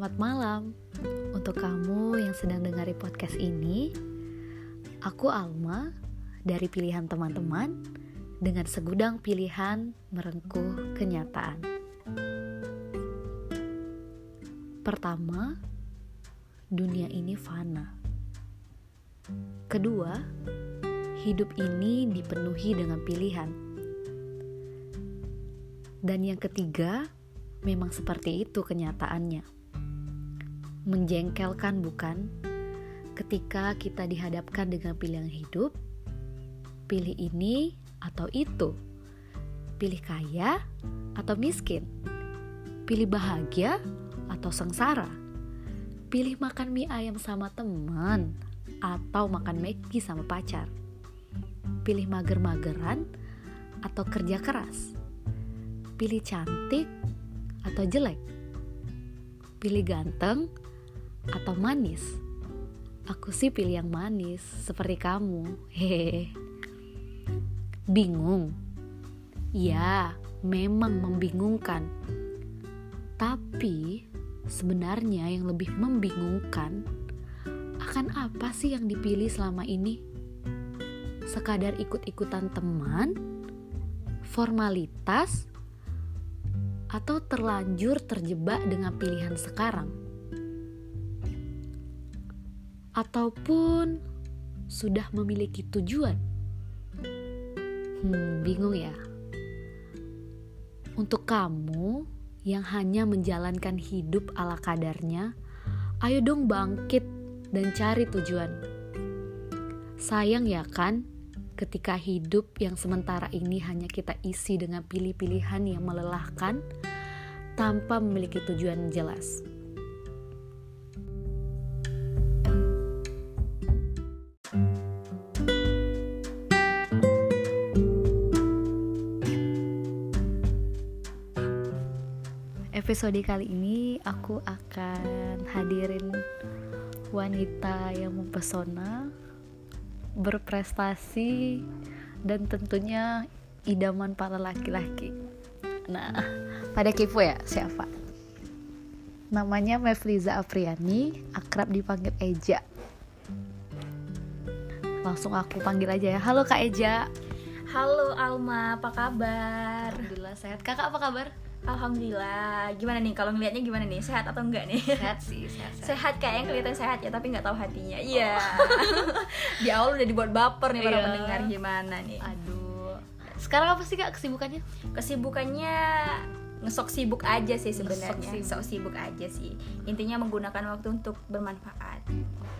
Selamat malam untuk kamu yang sedang dengari podcast ini. Aku Alma dari pilihan teman-teman dengan segudang pilihan merengkuh kenyataan. Pertama, dunia ini fana. Kedua, hidup ini dipenuhi dengan pilihan. Dan yang ketiga, memang seperti itu kenyataannya menjengkelkan bukan? Ketika kita dihadapkan dengan pilihan hidup, pilih ini atau itu. Pilih kaya atau miskin. Pilih bahagia atau sengsara. Pilih makan mie ayam sama teman atau makan Maggi sama pacar. Pilih mager-mageran atau kerja keras. Pilih cantik atau jelek. Pilih ganteng atau manis? Aku sih pilih yang manis, seperti kamu. Hehehe. Bingung? Ya, memang membingungkan. Tapi sebenarnya yang lebih membingungkan akan apa sih yang dipilih selama ini? Sekadar ikut-ikutan teman, formalitas, atau terlanjur terjebak dengan pilihan sekarang? Ataupun sudah memiliki tujuan? Hmm, bingung ya. Untuk kamu yang hanya menjalankan hidup ala kadarnya, ayo dong bangkit dan cari tujuan. Sayang ya kan, ketika hidup yang sementara ini hanya kita isi dengan pilih-pilihan yang melelahkan tanpa memiliki tujuan jelas. Episode kali ini aku akan hadirin wanita yang mempesona, berprestasi, dan tentunya idaman para laki-laki. Nah, pada kepo ya siapa? Namanya Mevliza Apriani, akrab dipanggil Eja. Langsung aku panggil aja ya. Halo Kak Eja. Halo Alma, apa kabar? Alhamdulillah sehat. Kakak apa kabar? Alhamdulillah. Gimana nih kalau ngelihatnya gimana nih? Sehat atau enggak nih? Sehat sih, sehat. Sehat, sehat kayak yang kelihatan sehat ya, tapi nggak tahu hatinya. Iya. Yeah. Di awal udah dibuat baper nih para yeah. pendengar gimana nih? Aduh. Sekarang apa sih Kak kesibukannya? Kesibukannya ngesok sibuk aja sih sebenarnya. Ngesok sibuk aja sih. Intinya menggunakan waktu untuk bermanfaat.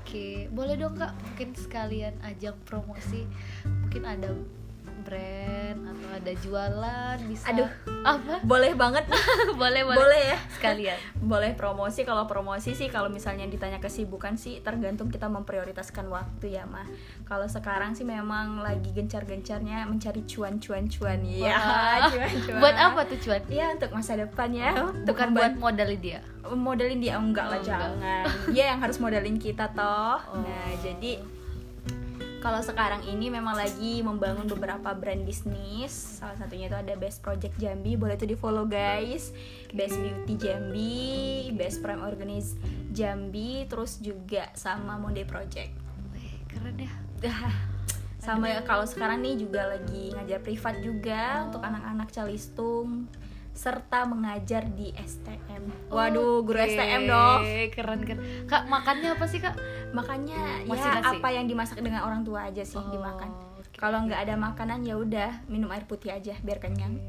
Oke, boleh dong Kak, mungkin sekalian ajang promosi. Mungkin ada brand atau ada jualan bisa. Aduh apa? Boleh banget. Boleh boleh. Boleh ya. Sekalian. Boleh promosi. Kalau promosi sih kalau misalnya ditanya kesibukan sih tergantung kita memprioritaskan waktu ya mah kalau sekarang sih memang lagi gencar-gencarnya mencari cuan-cuan cuan ya cuan-cuan. Buat apa tuh cuan? Ya untuk masa depan ya. Bukan buat modalin dia? Modalin dia? Enggak lah oh, jangan. Ya yang harus modalin kita toh. Oh. nah jadi kalau sekarang ini memang lagi membangun beberapa brand bisnis. Salah satunya itu ada Best Project Jambi boleh tuh di follow guys. Best Beauty Jambi Best Prime Organize Jambi terus juga sama Monde Project. Wih, keren ya. Sama kalau sekarang nih juga lagi ngajar privat juga oh. untuk anak-anak calistung serta mengajar di STM. Waduh, guru okay. STM dong. Keren keren. Kak, makannya apa sih, Kak? Makannya Masih ya nasi? apa yang dimasak dengan orang tua aja sih oh, dimakan. Okay. Kalau nggak ada makanan ya udah minum air putih aja biar kenyang.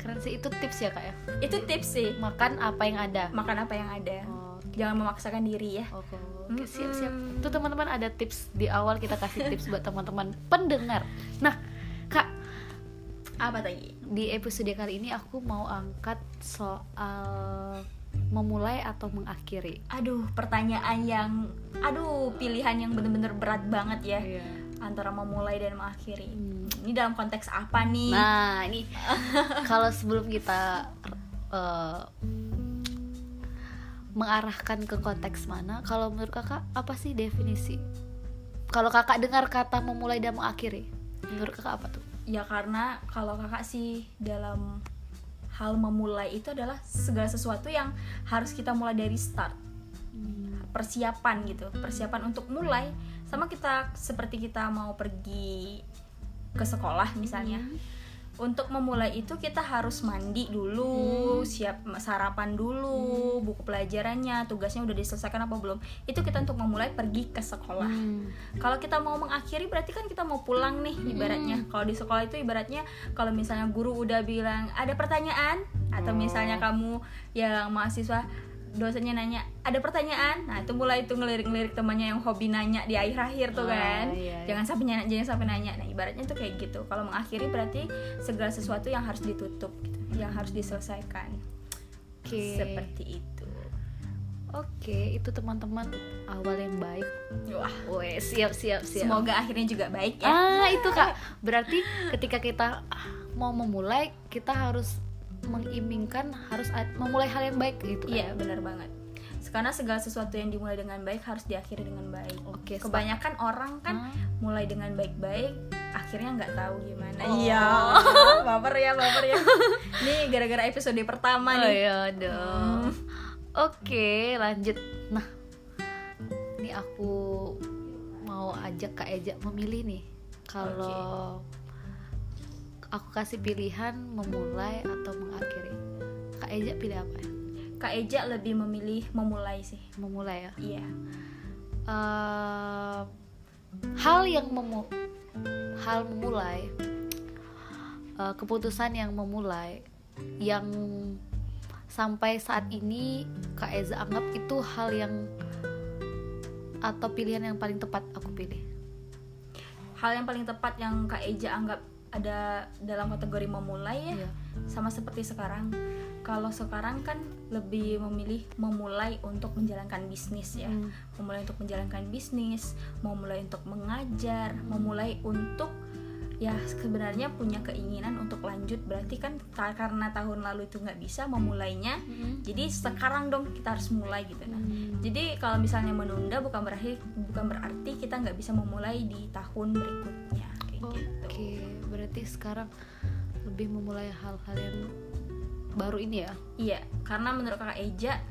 Keren sih itu tips ya, Kak ya. Itu tips sih. Makan apa yang ada. Makan apa yang ada. Oh, okay. Jangan memaksakan diri ya. Oke. Okay. Siap siap. Tuh teman-teman ada tips di awal kita kasih tips buat teman-teman pendengar. Nah, Kak, apa tadi? Di episode kali ini aku mau angkat soal memulai atau mengakhiri. Aduh, pertanyaan yang aduh, pilihan yang bener-bener berat banget ya. Iya. Antara memulai dan mengakhiri. Hmm. Ini dalam konteks apa nih? Nah, ini kalau sebelum kita uh, mengarahkan ke konteks mana, kalau menurut Kakak apa sih definisi? Kalau Kakak dengar kata memulai dan mengakhiri, menurut Kakak apa tuh? Ya karena kalau kakak sih dalam hal memulai itu adalah segala sesuatu yang harus kita mulai dari start. Hmm. persiapan gitu persiapan untuk mulai. Sama kita seperti kita mau pergi ke sekolah misalnya untuk memulai itu kita harus mandi dulu siap sarapan dulu buku pelajarannya tugasnya udah diselesaikan apa belum. Itu kita untuk memulai pergi ke sekolah. Hmm. kalau kita mau mengakhiri berarti kan kita mau pulang nih ibaratnya. Kalau di sekolah itu ibaratnya kalau misalnya guru udah bilang ada pertanyaan? Atau misalnya kamu yang mahasiswa dosennya nanya ada pertanyaan nah itu mulai itu ngelirik-ngelirik temannya yang hobi nanya di akhir-akhir tuh Ah, kan iya, iya. jangan sampai nanya jangan sampai nanya nah ibaratnya tuh kayak gitu kalau mengakhiri berarti segala sesuatu yang harus ditutup gitu, yang harus diselesaikan Oke. seperti itu Oke, itu teman-teman awal yang baik. wah Weh, siap siap siap. semoga akhirnya juga baik ya Ah, itu Kak. Berarti ketika kita mau memulai, kita harus mengimingkan harus memulai hal yang baik gitu kan. Iya benar banget. Karena segala sesuatu yang dimulai dengan baik harus diakhiri dengan baik. Oke, sepakat. Kebanyakan orang kan Ah. mulai dengan baik-baik, akhirnya nggak tahu gimana. Oh. Iya, baper ya, baper ya. Ini gara-gara episode pertama Oh nih. iya dong. Oke, lanjut. Nah, ini aku mau ajak Kak Eja memilih nih. Kalau aku kasih pilihan memulai atau mengakhiri. Kak Eja pilih apa? Kak Eja lebih memilih memulai sih. Memulai ya. Iya. Eh, hal yang memu hal memulai eh, keputusan yang memulai yang sampai saat ini Kak Eza anggap itu hal yang atau pilihan yang paling tepat aku pilih. Hal yang paling tepat yang Kak Eja anggap ada dalam kategori memulai ya. Iya. sama seperti sekarang kalau sekarang kan lebih memilih memulai untuk menjalankan bisnis ya Hmm. memulai untuk menjalankan bisnis memulai untuk mengajar memulai untuk ya sebenarnya punya keinginan untuk lanjut berarti kan ta- karena tahun lalu itu nggak bisa memulainya jadi sekarang dong kita harus mulai gitu nah Hmm. jadi kalau misalnya menunda bukan berarti bukan berarti kita nggak bisa memulai di tahun berikutnya kayak Oke, gitu berarti sekarang lebih memulai hal-hal yang baru ini ya. Iya, karena menurut kakak Eja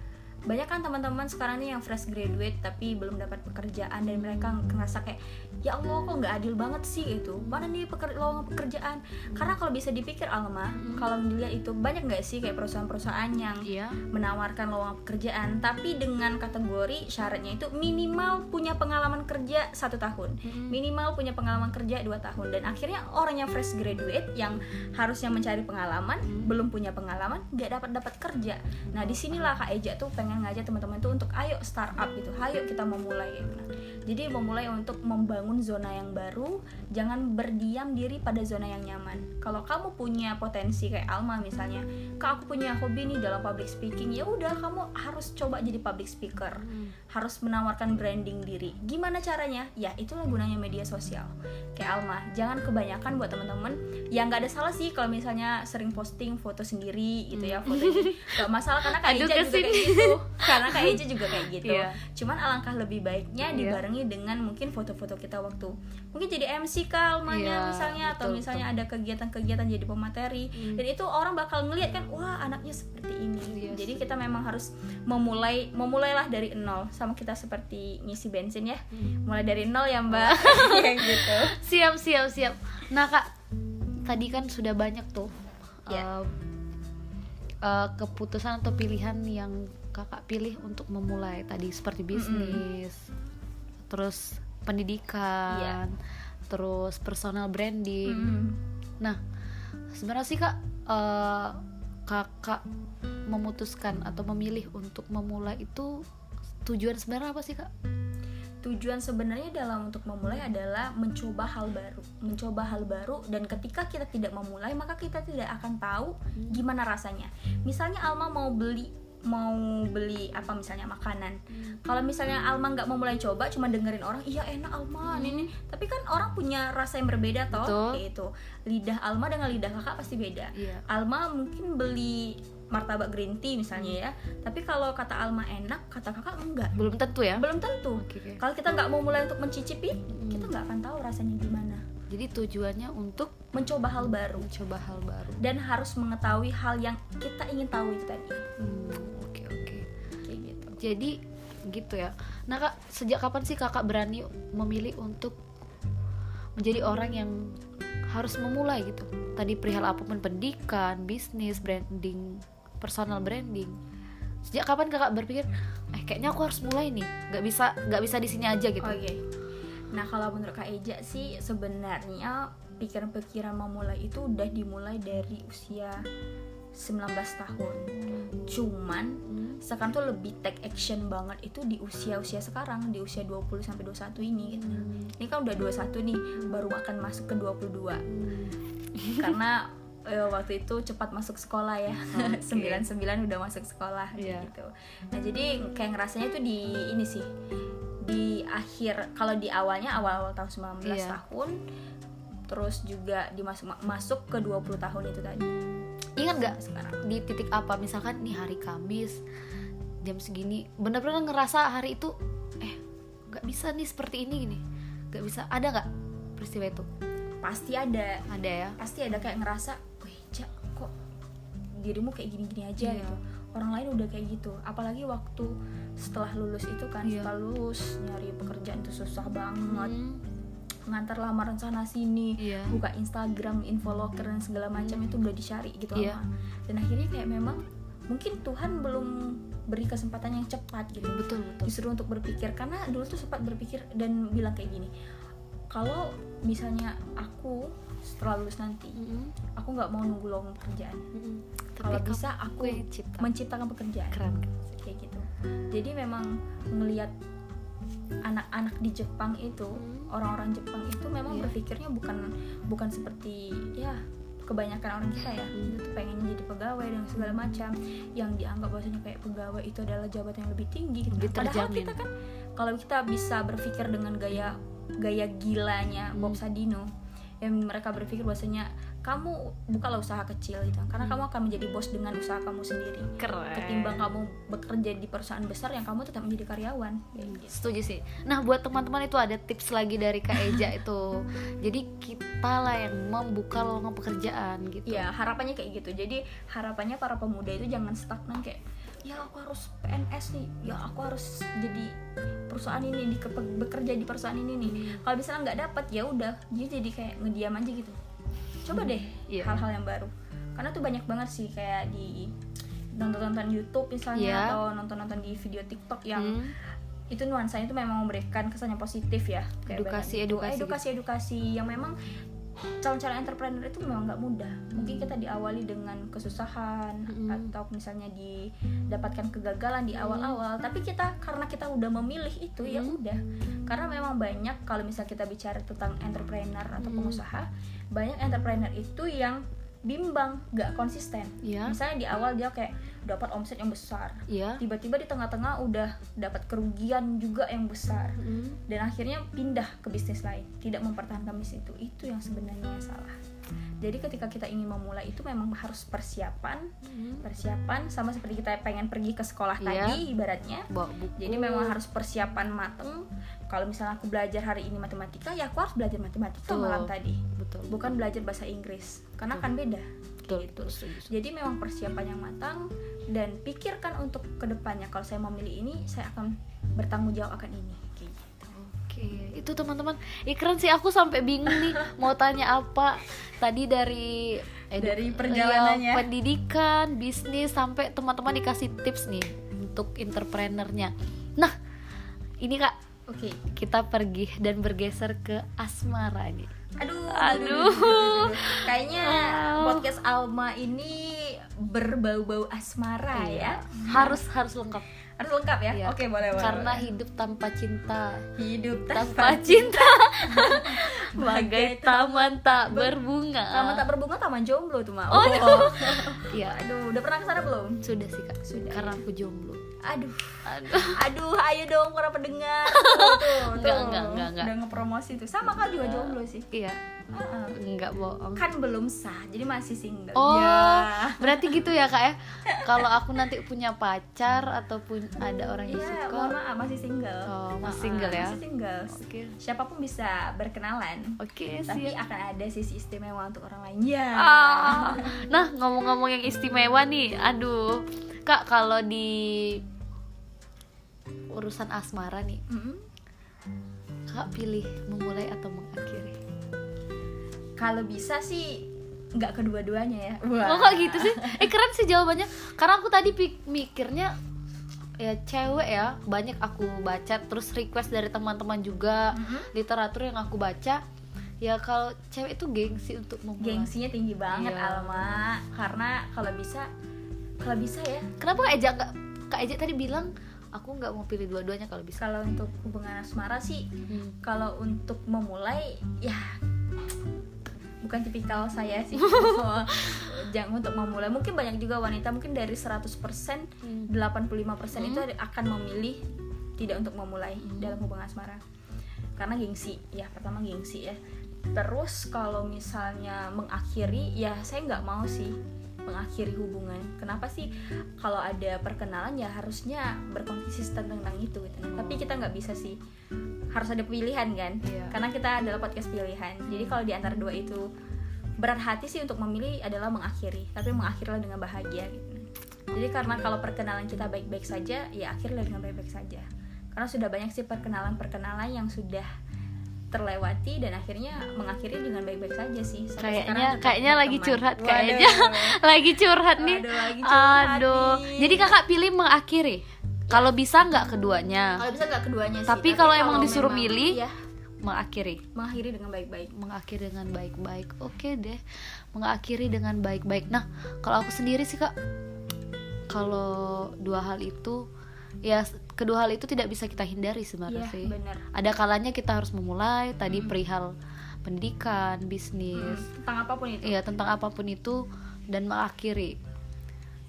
banyak kan teman-teman sekarang nih yang fresh graduate tapi belum dapat pekerjaan dan mereka ngerasa kayak ya Allah kok nggak adil banget sih itu? Mana nih peker lowongan pekerjaan? Karena kalau bisa dipikir Alma kalau dilihat itu banyak nggak sih kayak perusahaan-perusahaan yang Iya. menawarkan lowongan pekerjaan tapi dengan kategori syaratnya itu minimal punya pengalaman kerja satu tahun. Minimal punya pengalaman kerja dua tahun dan akhirnya orang yang fresh graduate yang harusnya mencari pengalaman belum punya pengalaman nggak dapat dapat kerja. Nah di sinilah kak Eja tuh pengen ngajak teman-teman tuh untuk ayo startup gitu ayo kita memulai. Gitu. Nah, jadi memulai untuk membangun zona yang baru jangan berdiam diri pada zona yang nyaman. Kalau kamu punya potensi kayak Alma misalnya kak aku punya hobi nih dalam public speaking ya udah kamu harus coba jadi public speaker. Harus menawarkan branding diri. Gimana caranya? Ya itulah gunanya media sosial. Kayak Alma jangan kebanyakan buat teman-teman. Ya nggak ada salah sih kalau misalnya sering posting foto sendiri gitu ya fotonya. Nggak masalah karena kak Eja juga kayak gitu karena kak Eja juga kayak gitu Iya. cuman alangkah lebih baiknya Iya. dibarengi dengan mungkin foto-foto kita waktu mungkin jadi MC kak Almanya Iya, misalnya atau betul, misalnya ada kegiatan-kegiatan jadi pemateri Hmm. dan itu orang bakal ngeliat kan wah anaknya seperti ini Iya jadi kita memang harus memulai memulailah dari nol sama kita seperti ngisi bensin ya mulai dari nol ya mbak kayak gitu Siap, siap, siap. Nah, Kak, tadi kan sudah banyak tuh Ya. eh, eh, keputusan atau pilihan yang Kakak pilih untuk memulai tadi seperti bisnis, terus pendidikan, Iya. terus personal branding. Mm. Nah, sebenarnya sih Kak, eh, Kakak memutuskan atau memilih untuk memulai itu tujuan sebenarnya apa sih, Kak? tujuan sebenarnya dalam untuk memulai adalah mencoba hal baru mencoba hal baru dan ketika kita tidak memulai maka kita tidak akan tahu gimana rasanya misalnya Alma mau beli mau beli apa misalnya makanan. Kalau misalnya Alma nggak mau mulai coba cuma dengerin orang iya enak Alma ini tapi kan orang punya rasa yang berbeda toh. Betul. itu lidah Alma dengan lidah kakak pasti beda. Iya. Alma mungkin beli martabak green tea misalnya ya. Tapi kalau kata Alma enak kata kakak enggak. Belum tentu ya? Belum tentu. Oke. kalau kita nggak mau mulai untuk mencicipi kita nggak akan tahu rasanya gimana jadi tujuannya untuk mencoba hal baru. Mencoba hal baru. Dan harus mengetahui hal yang kita ingin tahu itu tadi. Hmm, oke oke. Kayak gitu. Jadi gitu ya. Nah kak sejak kapan sih kakak berani memilih untuk menjadi orang yang harus memulai gitu? Tadi perihal apa pun pendidikan bisnis branding personal branding. Sejak kapan kakak berpikir eh kayaknya aku harus mulai nih. Nggak bisa nggak bisa di sini aja gitu? Oke. Nah, kalau menurut Kak Eja sih sebenarnya pikiran-pikiran memulai itu udah dimulai dari usia 19 tahun. Cuman Hmm, sekarang tuh lebih take action banget itu di usia-usia sekarang, di usia 20 sampai 21 ini gitu. Ini kan udah 21 nih, baru akan masuk ke 22. Karena eh, waktu itu cepat masuk sekolah ya. 99 udah masuk sekolah Iya. gitu. Nah, jadi kayak ngerasanya tuh di ini sih di akhir kalau di awalnya awal-awal tahun 19 Iya. tahun terus juga dimasuk masuk ke 20 tahun itu tadi. Ingat nggak sekarang di titik apa? Misalkan nih hari Kamis jam segini bener-bener ngerasa hari itu eh nggak bisa nih seperti ini gini. Nggak bisa ada nggak peristiwa itu? Pasti ada. Ada ya? Pasti ada kayak ngerasa wih Jak, kok dirimu kayak gini-gini aja Iya. gitu orang lain udah kayak gitu apalagi waktu setelah lulus itu kan Iya. setelah lulus nyari pekerjaan itu susah banget Hmm, ngantar lamaran sana sini iya buka Instagram, infoloker dan segala macam itu udah dicari gitu. Ama. Dan akhirnya kayak memang mungkin Tuhan belum beri kesempatan yang cepat gitu. betul betul Disuruh untuk berpikir karena dulu tuh sempat berpikir dan bilang kayak gini. Kalau misalnya aku setelah lulus nanti, Mm-mm, aku nggak mau nunggu lowongan pekerjaan. mm-mm. Kalau bisa aku yang cipta menciptakan pekerjaan keren kayak gitu. Jadi memang melihat anak-anak di Jepang itu Hmm. orang-orang Jepang itu memang Iya. berpikirnya bukan bukan seperti ya kebanyakan orang kita ya Hmm. itu pengen jadi pegawai dan segala macam yang dianggap bahwasanya kayak pegawai itu adalah jabatan yang lebih tinggi gitu. Lebih Padahal terjamin. kita kan kalau kita bisa berpikir dengan gaya gaya gilanya Bob Hmm. Sadino yang mereka berpikir bahwasanya kamu bukalah usaha kecil gitu karena Hmm. kamu akan menjadi bos dengan usaha kamu sendiri keren ketimbang kamu bekerja di perusahaan besar yang kamu tetap menjadi karyawan gitu. setuju sih nah buat teman-teman itu ada tips lagi dari Kak Eja itu jadi kita lah yang membuka lowongan pekerjaan gitu Ya harapannya kayak gitu. Jadi harapannya para pemuda itu jangan stagnan kayak ya aku harus PNS nih, ya aku harus jadi perusahaan ini di bekerja di perusahaan ini nih. Kalau misalnya nggak dapat ya udah, dia jadi kayak ngediam aja gitu. Coba deh Iya. hal-hal yang baru. Karena tuh banyak banget sih kayak di nonton-nonton YouTube misalnya Iya. atau nonton-nonton di video TikTok yang Hmm, itu nuansanya itu memang memberikan kesan yang positif ya kayak Edukasi, banyak itu. edukasi edukasi edukasi yang memang calon-calon entrepreneur itu memang nggak mudah mungkin kita diawali dengan kesusahan Mm. atau misalnya didapatkan kegagalan di awal-awal tapi kita karena kita udah memilih itu ya Mm. udah karena memang banyak kalau misalnya kita bicara tentang entrepreneur atau Mm. pengusaha banyak entrepreneur itu yang bimbang nggak konsisten. Iya. misalnya di awal dia kayak dapat omset yang besar. Iya. tiba-tiba di tengah-tengah udah dapat kerugian juga yang besar. Hmm, dan akhirnya pindah ke bisnis lain tidak mempertahankan bisnis itu. Itu yang sebenarnya salah jadi ketika kita ingin memulai itu memang harus persiapan hmm. persiapan sama seperti kita pengen pergi ke sekolah Iya. tadi ibaratnya. Jadi memang harus persiapan mateng. Kalau misalnya aku belajar hari ini matematika ya aku harus belajar matematika Betul. malam tadi. Betul. Bukan belajar bahasa Inggris karena kan beda. Betul, gitu. betul jadi memang persiapan yang matang dan pikirkan untuk ke depannya kalau saya memilih ini saya akan bertanggung jawab akan ini Gitu. Oke, itu teman-teman. Keren sih aku sampai bingung nih mau tanya apa. Tadi dari edu- Dari perjalanannya. iya, pendidikan, bisnis sampai teman-teman dikasih tips nih untuk entrepreneurnya. Nah, ini Kak, oke kita pergi dan bergeser ke asmara nih. aduh Aduh. kayaknya Wow. podcast Alma ini berbau-bau asmara ya Harus harus lengkap. Harus lengkap ya Iya. oke boleh boleh Karena boleh. hidup tanpa cinta, hidup tanpa cinta bagai taman tak berbunga. taman tak berbunga taman jomblo tuh mak Oh, Iya, aduh udah pernah ke sana belum sudah sih Kak. Sudah, Karena aku jomblo. Aduh Aduh. aduh ayo dong para pendengar tuh, tuh, Enggak, tuh. enggak, enggak, enggak. udah ngepromosi tuh sama kan juga jomblo sih Iya. Heeh. Enggak bohong. kan belum sah jadi masih single Oh, ya berarti gitu ya kak ya. Kalau aku nanti punya pacar ataupun ada orang yang Iya, suka, mohon maaf masih single. Oh, masih single ya? Masih single. Oke. Siapa pun bisa berkenalan. oke Tapi siap. akan ada sisi istimewa untuk orang lain. Ya. Ah. Nah ngomong-ngomong yang istimewa nih, aduh kak kalau di urusan asmara nih, Mm-mm. kak pilih memulai atau mengakhiri? Kalau bisa sih nggak kedua-duanya ya. Oh kok gitu sih? Eh keren sih jawabannya. Karena aku tadi mikirnya ya cewek ya banyak aku baca terus request dari teman-teman juga Mhm. literatur yang aku baca ya kalau cewek itu gengsi untuk memulai. Gengsinya tinggi banget Iya. Alma. Karena kalau bisa kalau bisa ya. Kenapa Kak Eja nggak Kak Eja tadi bilang aku nggak mau pilih dua-duanya kalau bisa. kalau untuk hubungan asmara sih Hmm. kalau untuk memulai ya bukan tipikal saya sih. Jangan untuk memulai. Mungkin banyak juga wanita mungkin dari 100% Hmm. 85% itu ada- akan memilih tidak untuk memulai dalam hubungan asmara. Karena gengsi. Ya pertama gengsi ya. Terus kalau misalnya mengakhiri ya saya nggak mau sih mengakhiri hubungan. Kenapa sih kalau ada perkenalan ya harusnya berkonsisten tentang itu gitu. tapi kita nggak bisa sih. Harus ada pilihan kan? Iya. karena kita adalah podcast pilihan. Jadi kalau di antara dua itu berat hati sih untuk memilih adalah mengakhiri. Tapi mengakhirilah dengan bahagia gitu. Jadi karena kalau perkenalan kita baik-baik saja ya akhirnya dengan baik-baik saja. Karena sudah banyak sih perkenalan-perkenalan yang sudah terlewati dan akhirnya mengakhiri dengan baik-baik saja sih Sampai Kayaknya kayaknya lagi curhat Waduh. kayaknya lagi curhat nih. Aduh, lagi curhat Aduh. nih. Jadi kakak pilih mengakhiri. Kalau bisa nggak keduanya kalau bisa nggak keduanya sih Tapi kalau emang disuruh milih, ya mengakhiri. mengakhiri dengan baik-baik mengakhiri dengan baik-baik oke deh mengakhiri dengan baik-baik nah kalau aku sendiri sih kak kalau dua hal itu ya kedua hal itu tidak bisa kita hindari sebenarnya Iya, sih benar. ada kalanya kita harus memulai tadi perihal pendidikan bisnis tentang apa pun itu Iya tentang apa pun itu dan mengakhiri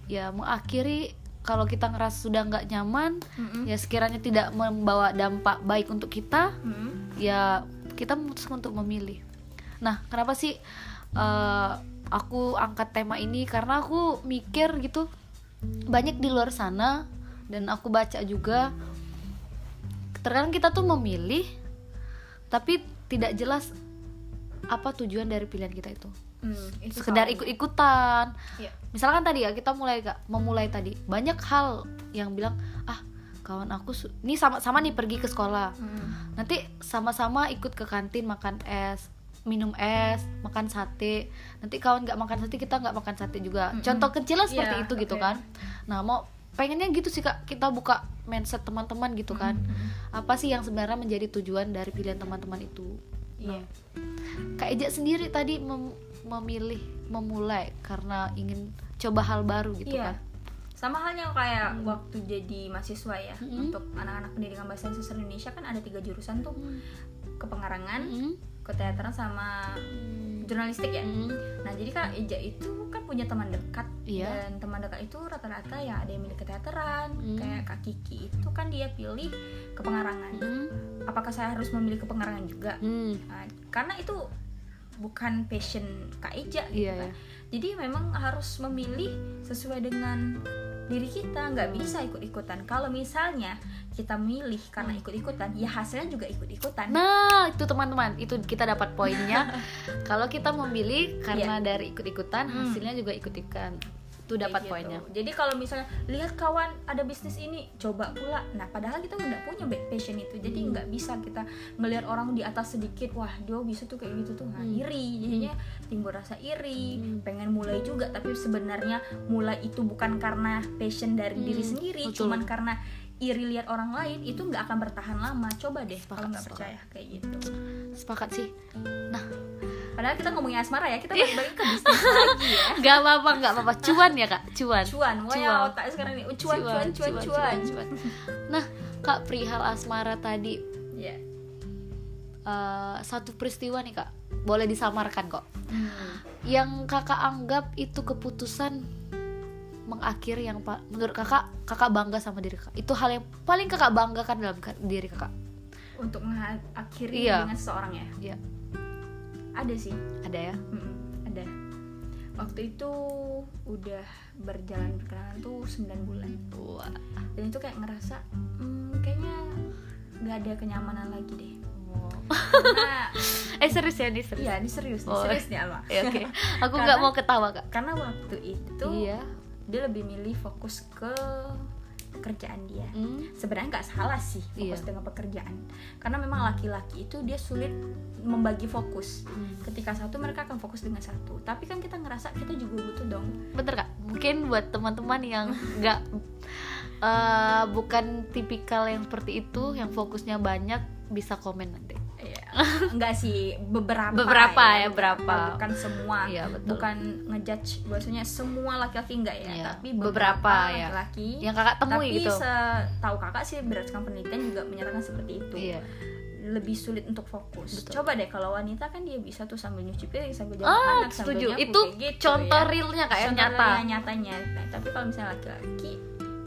ya mengakhiri kalau kita ngerasa sudah nggak nyaman Mm-mm. ya sekiranya tidak membawa dampak baik untuk kita Hmm. ya kita memutuskan untuk memilih. Nah, kenapa sih eh, aku angkat tema ini? Karena aku mikir gitu banyak di luar sana dan aku baca juga terkadang kita tuh memilih tapi tidak jelas apa tujuan dari pilihan kita itu. Hmm, itu Sekedar ikut-ikutan. Iya. Misalkan tadi ya kita mulai kak memulai tadi banyak hal yang bilang ah kawan aku ini sama-sama nih pergi ke sekolah Hmm. nanti sama-sama ikut ke kantin makan es minum es makan sate nanti kawan nggak makan sate kita nggak makan sate juga Mm-mm. contoh kecilnya seperti Iya, itu gitu oke. kan nah mau pengennya gitu sih kak kita buka mindset teman-teman gitu kan apa sih yang sebenarnya menjadi tujuan dari pilihan teman-teman itu Iya. kak Eja sendiri tadi mem- memilih memulai karena ingin coba hal baru gitu Iya. kan Sama halnya kayak waktu jadi mahasiswa ya Mm-mm. untuk anak-anak pendidikan bahasa sastra Indonesia kan ada tiga jurusan tuh kepengarangan, Mm-mm. keteateran sama jurnalistik ya. Mm-mm. Nah jadi kak Eja itu punya teman dekat Iya. dan teman dekat itu rata-rata ya ada yang milih keteateran, Mm. kayak kak Kiki itu kan dia pilih kepengarangan. Mm. Apakah saya harus memilih kepengarangan juga? Mm. Nah, karena itu bukan passion kak Eja gitu Iya, kan. iya. Jadi memang harus memilih sesuai dengan diri kita, nggak bisa ikut-ikutan. Kalau misalnya kita milih karena ikut-ikutan, ya hasilnya juga ikut-ikutan. Nah, itu teman-teman, itu kita dapat poinnya. Kalau kita memilih karena dari ikut-ikutan. Hmm. hasilnya juga ikut-ikutan. Itu dapat gitu. poinnya. Jadi kalau misalnya lihat kawan ada bisnis ini, coba pula. Nah, padahal kita nggak punya passion itu. Jadi Hmm. nggak bisa kita ngelihat orang di atas sedikit, wah dia bisa tuh kayak gitu tuh, nah, Hmm. iri. Jadinya timbul rasa iri, Hmm. pengen mulai juga. Tapi sebenarnya mulai itu bukan karena passion dari diri Hmm, sendiri, betul. cuman karena iri lihat orang lain itu nggak akan bertahan lama. Coba deh Sepakat, kalau nggak percaya kayak gitu. Sepakat sih. Padahal kita ngomongin asmara ya, kita balik ke bisnis lagi ya. Gak apa-apa, gak apa-apa. Cuan ya kak, cuan. Cuan, wah ya Cuan. otak sekarang ini cuan, cuan, cuan, cuan. cuan. Nah, kak perihal asmara tadi Ya. eh, satu peristiwa nih kak, boleh disamarkan kok. Hmm. Yang kakak anggap itu keputusan mengakhiri yang pa- menurut kakak kakak bangga sama diri kakak itu hal yang paling kakak banggakan dalam diri kakak untuk mengakhiri Iya. dengan seseorang ya Iya. Ada sih. Ada ya? Mm-mm, ada. Waktu itu udah berjalan berkenalan tuh 9 bulan. Wah. Dan itu kayak ngerasa hmm, kayaknya nggak ada kenyamanan lagi deh. Karena eh serius ya nih serius? Iya ini serius nih Oh. serius nih Alma. Ya, oke. Aku Karena- nggak mau ketawa kak. karena waktu itu iya. dia lebih milih fokus ke pekerjaan dia Hmm. sebenarnya nggak salah sih fokus Iya. dengan pekerjaan karena memang laki-laki itu dia sulit membagi fokus Hmm. ketika satu mereka akan fokus dengan satu tapi kan kita ngerasa kita juga butuh dong bener kak mungkin buat teman-teman yang nggak eh, bukan tipikal yang seperti itu yang fokusnya banyak bisa komen. enggak sih beberapa Beberapa ya, beberapa berapa. bukan semua Iya, betul. bukan ngejudge bahwasanya semua laki-laki enggak ya Iya, tapi beberapa beberapa, ya. laki-laki yang kakak temui tapi gitu setahu kakak sih berdasarkan penelitian juga menyatakan seperti itu iya lebih sulit untuk fokus. Betul. Coba deh kalau wanita kan dia bisa tuh sambil nyuci piring, sambil jalan ah anak, sambil setuju nyapu, itu kayak gitu, contoh ya. realnya kak yang Contoh nyata realnya nyatanya. Nah, tapi kalau misalnya laki-laki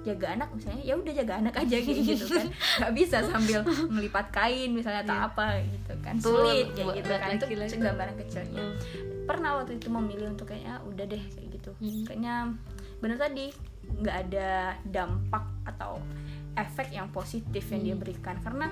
jaga anak misalnya ya udah jaga anak aja kayak gitu kan. Nggak bisa sambil ngelipat kain misalnya atau Iya. apa gitu kan. Sulit kayak buat gitu kan. Itu gambaran kecilnya. Pernah waktu itu memilih untuk kayaknya udah deh kayak gitu. Hmm. kayaknya bener tadi nggak ada dampak atau efek yang positif yang dia Hmm. berikan. Karena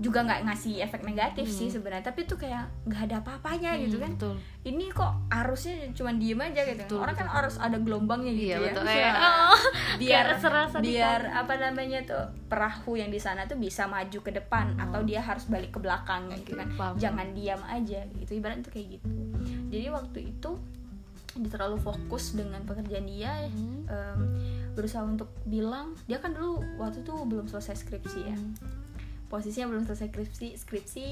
juga nggak ngasih efek negatif Hmm. sih sebenarnya tapi tuh kayak nggak ada apa-apanya gitu Hmm, kan betul ini kok arusnya cuma diem aja gitu Betul, orang kan betul. harus ada gelombangnya gitu iya ya betul kayak oh, biar serasa biar apa namanya tuh perahu yang di sana tuh bisa maju ke depan Hmm. atau dia harus balik ke belakang gitu kan paham. jangan diam aja gitu ibarat tuh kayak gitu jadi waktu itu dia terlalu fokus dengan pekerjaan dia Hmm. em, berusaha untuk bilang dia kan dulu waktu itu belum selesai skripsi ya Hmm. Posisinya belum selesai skripsi skripsi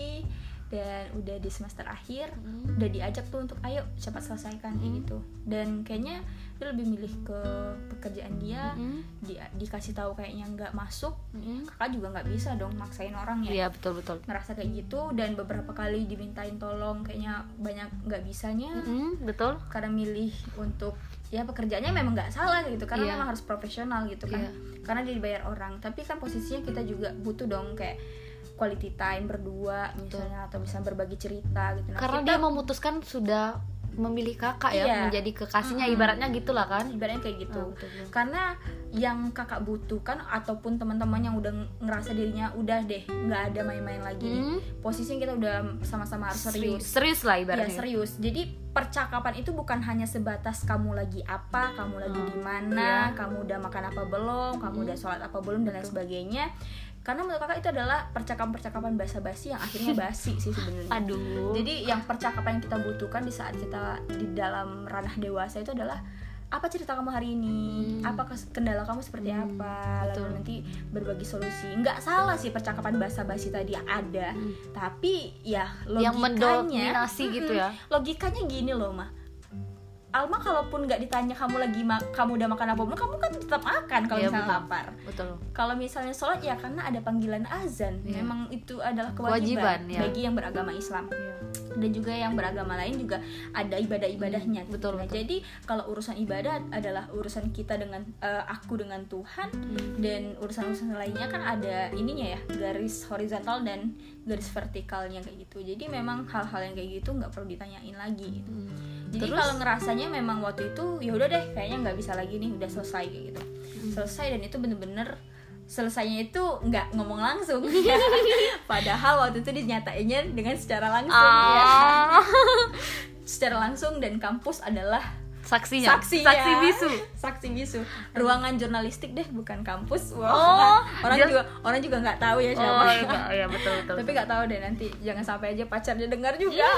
dan udah di semester akhir Hmm. udah diajak tuh untuk ayo cepat selesaikan kayak Hmm. gitu dan kayaknya dia lebih milih ke pekerjaan dia Hmm. di, dikasih tahu kayaknya nggak masuk Hmm. kakak juga nggak bisa dong maksain orang ya iya betul betul ngerasa kayak gitu dan beberapa kali dimintain tolong kayaknya banyak nggak bisanya Hmm, betul karena milih untuk ya pekerjaannya memang nggak salah gitu karena Iya. memang harus profesional gitu kan Iya. karena dia dibayar orang tapi kan posisinya kita juga butuh dong kayak quality time berdua misalnya atau bisa berbagi cerita gitu nah, karena kita dia memutuskan sudah memilih kakak ya Iya. menjadi kekasihnya Mm-mm. ibaratnya gitulah kan ibaratnya kayak gitu Ah, betul, betul. karena yang kakak butuhkan ataupun teman-teman yang udah ngerasa dirinya udah deh nggak ada main-main lagi Hmm. posisinya kita udah sama-sama harus serius serius lah ya ibaratnya serius jadi percakapan itu bukan hanya sebatas kamu lagi apa kamu lagi Hmm. di mana Iya. kamu udah makan apa belum kamu Hmm. udah sholat apa belum dan lain sebagainya karena menurut kakak itu adalah percakapan-percakapan basa-basi yang akhirnya basi sih sebenarnya aduh jadi yang percakapan yang kita butuhkan di saat kita di dalam ranah dewasa itu adalah apa cerita kamu hari ini? Hmm. Apa kendala kamu seperti Hmm, apa? Lalu betul. nanti berbagi solusi. Nggak salah sih percakapan basa-basi tadi ada, Hmm. tapi ya yang logikanya mendominasi gitu Mm-mm. ya Logikanya gini loh, mah. Alma kalaupun nggak ditanya kamu lagi ma- kamu udah makan apa belum, kamu kan tetap makan kalau Iya, misalnya betul. lapar. betul Kalau misalnya sholat ya karena ada panggilan azan, Iya. memang itu adalah Kewajiban, kewajiban, ya. bagi yang beragama Islam dan juga yang beragama lain juga ada ibadah-ibadahnya. Hmm, betul, Nah, betul. Jadi kalau urusan ibadah adalah urusan kita dengan eh, aku dengan Tuhan Hmm. dan urusan-urusan lainnya kan ada ininya ya garis horizontal dan garis vertikalnya kayak gitu. Jadi memang hal-hal yang kayak gitu nggak perlu ditanyain lagi. Gitu. Hmm. Jadi Terus? kalau ngerasanya memang waktu itu ya udah deh kayaknya nggak bisa lagi nih udah selesai kayak gitu. Hmm. Selesai dan itu bener-bener selesainya itu nggak ngomong langsung padahal waktu itu dinyatainnya dengan secara langsung ya ah secara langsung dan kampus adalah saksinya? Saksi saksi bisu. Saksi bisu. Ruangan jurnalistik deh bukan kampus. Wow. Oh, orang dia- juga orang juga nggak tahu ya siapa. oh iya, iya betul betul tapi nggak tahu deh nanti jangan sampai aja pacarnya dengar juga.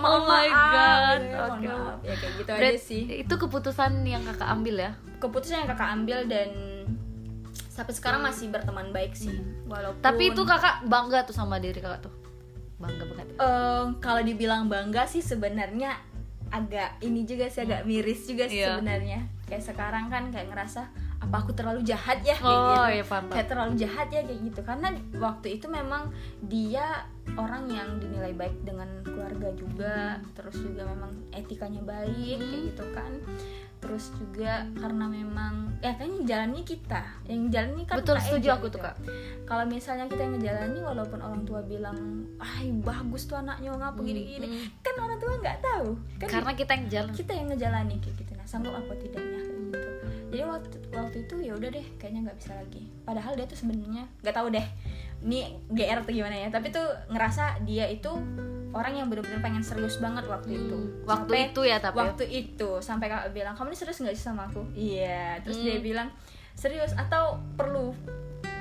Oh my God. ya, maaf. ya kayak gitu aja Berat- sih. itu keputusan yang kakak ambil ya? Keputusan yang kakak ambil dan sampai sekarang masih berteman baik sih. Walaupun tapi itu kakak bangga tuh sama diri kakak tuh? Bangga banget. Eh, kalau dibilang bangga sih sebenarnya agak ini juga sih agak miris juga sih Iya. sebenarnya. Kayak sekarang kan kayak ngerasa apa aku terlalu jahat ya? Kayak Oh, gitu. iya, paham, kayak terlalu jahat ya kayak gitu. Karena waktu itu memang dia orang yang dinilai baik dengan keluarga juga terus juga memang etikanya baik kayak Hmm. gitu kan terus juga karena memang ya kan yang jalannya kita yang jalannya kan betul setuju aku gitu. tuh kak. Kalau misalnya kita yang ngejalani walaupun orang tua bilang ah bagus tuh anaknya ngapa gini gini Hmm, kan orang tua nggak tahu. Kan karena kita yang jalan. Kita yang ngejalani kayak gitu. Nah sanggup apa tidaknya kayak gitu. Jadi waktu waktu itu ya udah deh kayaknya nggak bisa lagi. Padahal dia tuh sebenarnya nggak tahu deh ini gr atau gimana ya? Tapi tuh ngerasa dia itu orang yang bener-bener pengen serius banget waktu itu. Hmm, waktu Sampai- itu ya tapi. waktu itu sampai kakak bilang kamu ini serius nggak sih sama aku? Iya terus Hmm. dia bilang serius atau perlu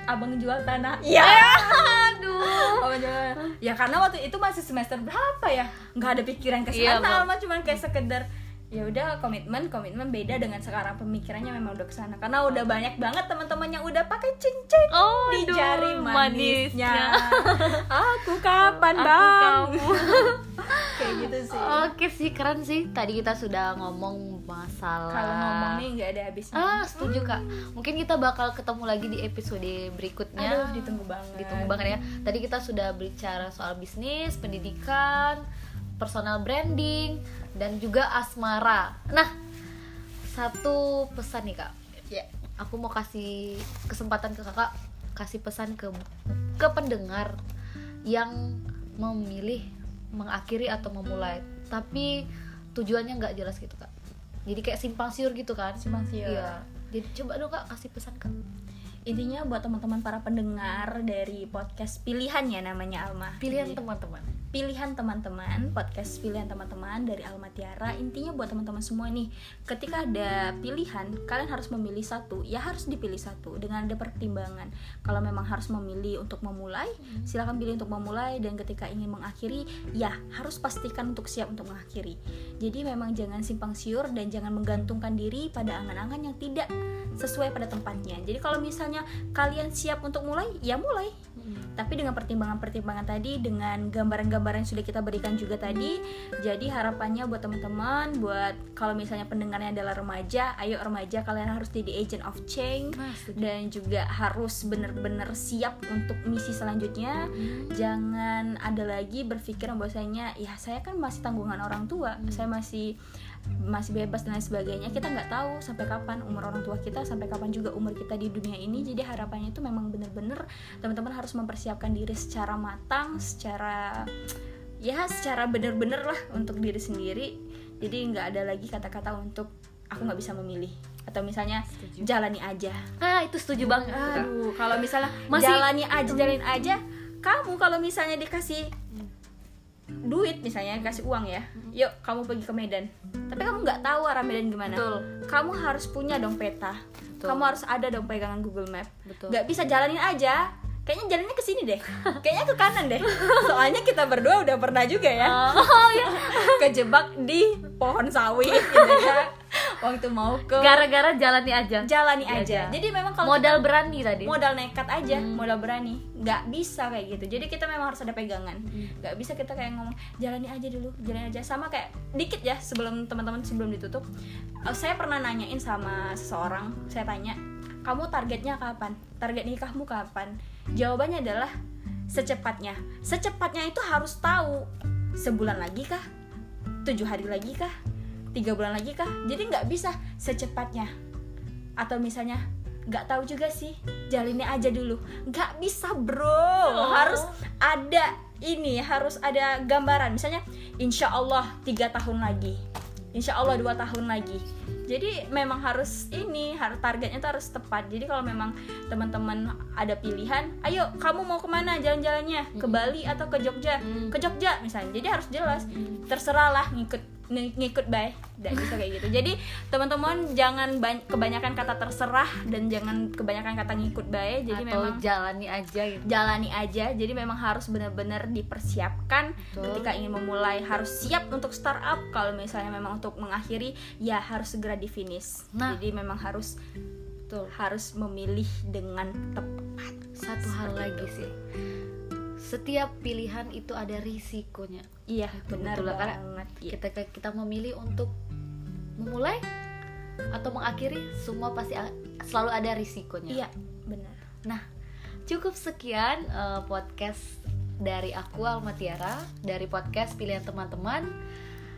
abang jual tanah? Iya. Aduh. Abang jual ya karena waktu itu masih semester berapa ya? Nggak ada pikiran ke Iya, sana Bang. mah cuman kayak sekedar ya udah komitmen komitmen beda dengan sekarang pemikirannya memang udah ke sana karena udah banyak banget teman-teman yang udah pakai cincin oh di aduh, jari manisnya aku kapan Aku bang kamu. kayak gitu sih Oke sih keren sih. Tadi kita sudah ngomong masalah. kalau ngomong nih nggak ada habisnya Ah setuju kak. Mungkin kita bakal ketemu lagi di episode berikutnya. aduh ditunggu banget Ditunggu banget ya. Tadi kita sudah bicara soal bisnis, pendidikan, personal branding, dan juga asmara. Nah, satu pesan nih kak. ya Aku mau kasih kesempatan ke kakak kasih pesan ke ke pendengar yang memilih mengakhiri atau memulai, tapi tujuannya nggak jelas gitu kak. Jadi kayak simpang siur gitu kan? Simpang siur. Iya. Jadi coba dong kak kasih pesan kak. intinya buat teman-teman para pendengar dari podcast pilihan ya namanya Alma Pilihan teman-teman. Pilihan teman-teman podcast pilihan teman-teman dari Alma Tiara. Intinya buat teman-teman semua nih ketika ada pilihan kalian harus memilih satu. Ya harus dipilih satu dengan ada pertimbangan. Kalau memang harus memilih untuk memulai silahkan pilih untuk memulai. Dan ketika ingin mengakhiri ya harus pastikan untuk siap untuk mengakhiri. Jadi memang jangan simpang siur dan jangan menggantungkan diri pada angan-angan yang tidak sesuai pada tempatnya. Jadi kalau misalnya kalian siap untuk mulai ya mulai tapi dengan pertimbangan-pertimbangan tadi dengan gambaran-gambaran yang sudah kita berikan juga tadi jadi harapannya buat teman-teman buat kalau misalnya pendengarnya adalah remaja ayo remaja kalian harus jadi agent of change setuju. dan juga harus benar-benar siap untuk misi selanjutnya. Jangan ada lagi berpikiran bahwasanya ya saya kan masih tanggungan orang tua saya masih masih bebas dan lain sebagainya kita nggak tahu sampai kapan umur orang tua kita sampai kapan juga umur kita di dunia ini. Jadi harapannya itu memang bener-bener teman-teman harus mempersiapkan diri secara matang secara ya secara bener-bener lah untuk diri sendiri. Jadi nggak ada lagi kata-kata untuk aku nggak bisa memilih. Atau misalnya Setuju. jalani aja. Ah itu setuju banget. aduh kalau misalnya Masih- jalani aja jalani aja. Kamu kalau misalnya dikasih duit misalnya kasih uang ya yuk kamu pergi ke Medan tapi kamu nggak tahu arah Medan gimana Betul. kamu harus punya dong peta Betul. kamu harus ada dong pegangan Google Map Betul. nggak bisa jalanin aja kayaknya jalannya ke sini deh kayaknya ke kanan deh soalnya kita berdua udah pernah juga ya Oh ya. kejebak di pohon sawit gitu ya waktu mau ke Gara-gara jalani aja. jalani Iya, aja aja. jadi memang kalau Modal berani tadi. modal nekat aja Hmm. modal berani nggak bisa kayak gitu jadi kita memang harus ada pegangan Hmm. nggak bisa kita kayak ngomong jalani aja dulu jalani aja sama kayak dikit ya sebelum teman-teman sebelum ditutup eh, saya pernah nanyain sama seseorang saya tanya kamu targetnya kapan? Target nikahmu kapan? Jawabannya adalah secepatnya. Secepatnya itu harus tahu. Sebulan lagi kah? Tujuh hari lagi kah? Tiga bulan lagi kah? Jadi nggak bisa secepatnya. Atau misalnya nggak tahu juga sih. Jalinnya aja dulu. Nggak bisa bro. Harus ada ini harus ada gambaran. Misalnya insya Allah tiga tahun lagi insya Allah dua tahun lagi. Jadi memang harus ini harus targetnya tuh harus tepat. Jadi kalau memang teman-teman ada pilihan ayo kamu mau ke mana jalan-jalannya? Ke Bali atau ke Jogja? Ke Jogja misalnya. Jadi harus jelas. Terserah lah ngikut ng- ngikut baik tidak bisa kayak gitu jadi teman-teman jangan ban- kebanyakan kata terserah dan jangan kebanyakan kata ngikut baik jadi Atau memang jalani aja gitu. jalani aja jadi memang harus benar-benar dipersiapkan Betul. ketika ingin memulai harus siap untuk startup kalau misalnya memang untuk mengakhiri ya harus segera di finish Nah. jadi memang harus Betul. harus memilih dengan tepat Satu hal lagi sih. Setiap pilihan itu ada risikonya. iya benar Betul lah, karena banget Iya. Ketika kita memilih untuk memulai atau mengakhiri, semua pasti selalu ada risikonya. iya benar Nah, cukup sekian eh, podcast dari aku Alma Tiara dari podcast pilihan teman-teman.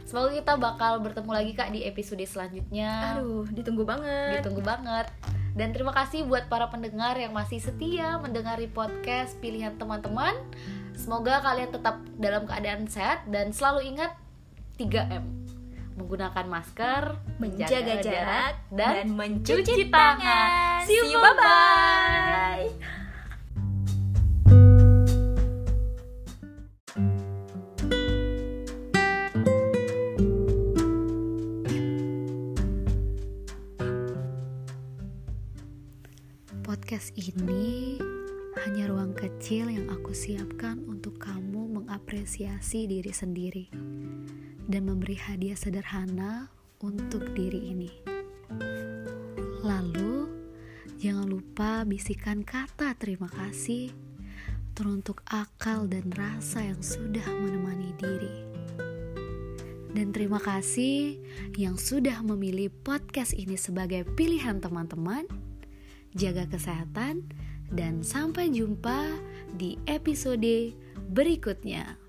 Semoga kita bakal bertemu lagi kak di episode selanjutnya. Aduh, ditunggu banget. Ditunggu banget. Dan terima kasih buat para pendengar yang masih setia mendengari podcast pilihan teman-teman. Semoga kalian tetap dalam keadaan sehat dan selalu ingat 3M. Menggunakan masker, menjaga jarak, dan, dan mencuci tangan. See you, bye-bye. Podcast ini hanya ruang kecil yang aku siapkan untuk kamu mengapresiasi diri sendiri dan memberi hadiah sederhana untuk diri ini. Lalu, jangan lupa bisikan kata terima kasih teruntuk akal dan rasa yang sudah menemani diri. Dan terima kasih yang sudah memilih podcast ini sebagai pilihan teman-teman jaga kesehatan, dan sampai jumpa di episode berikutnya.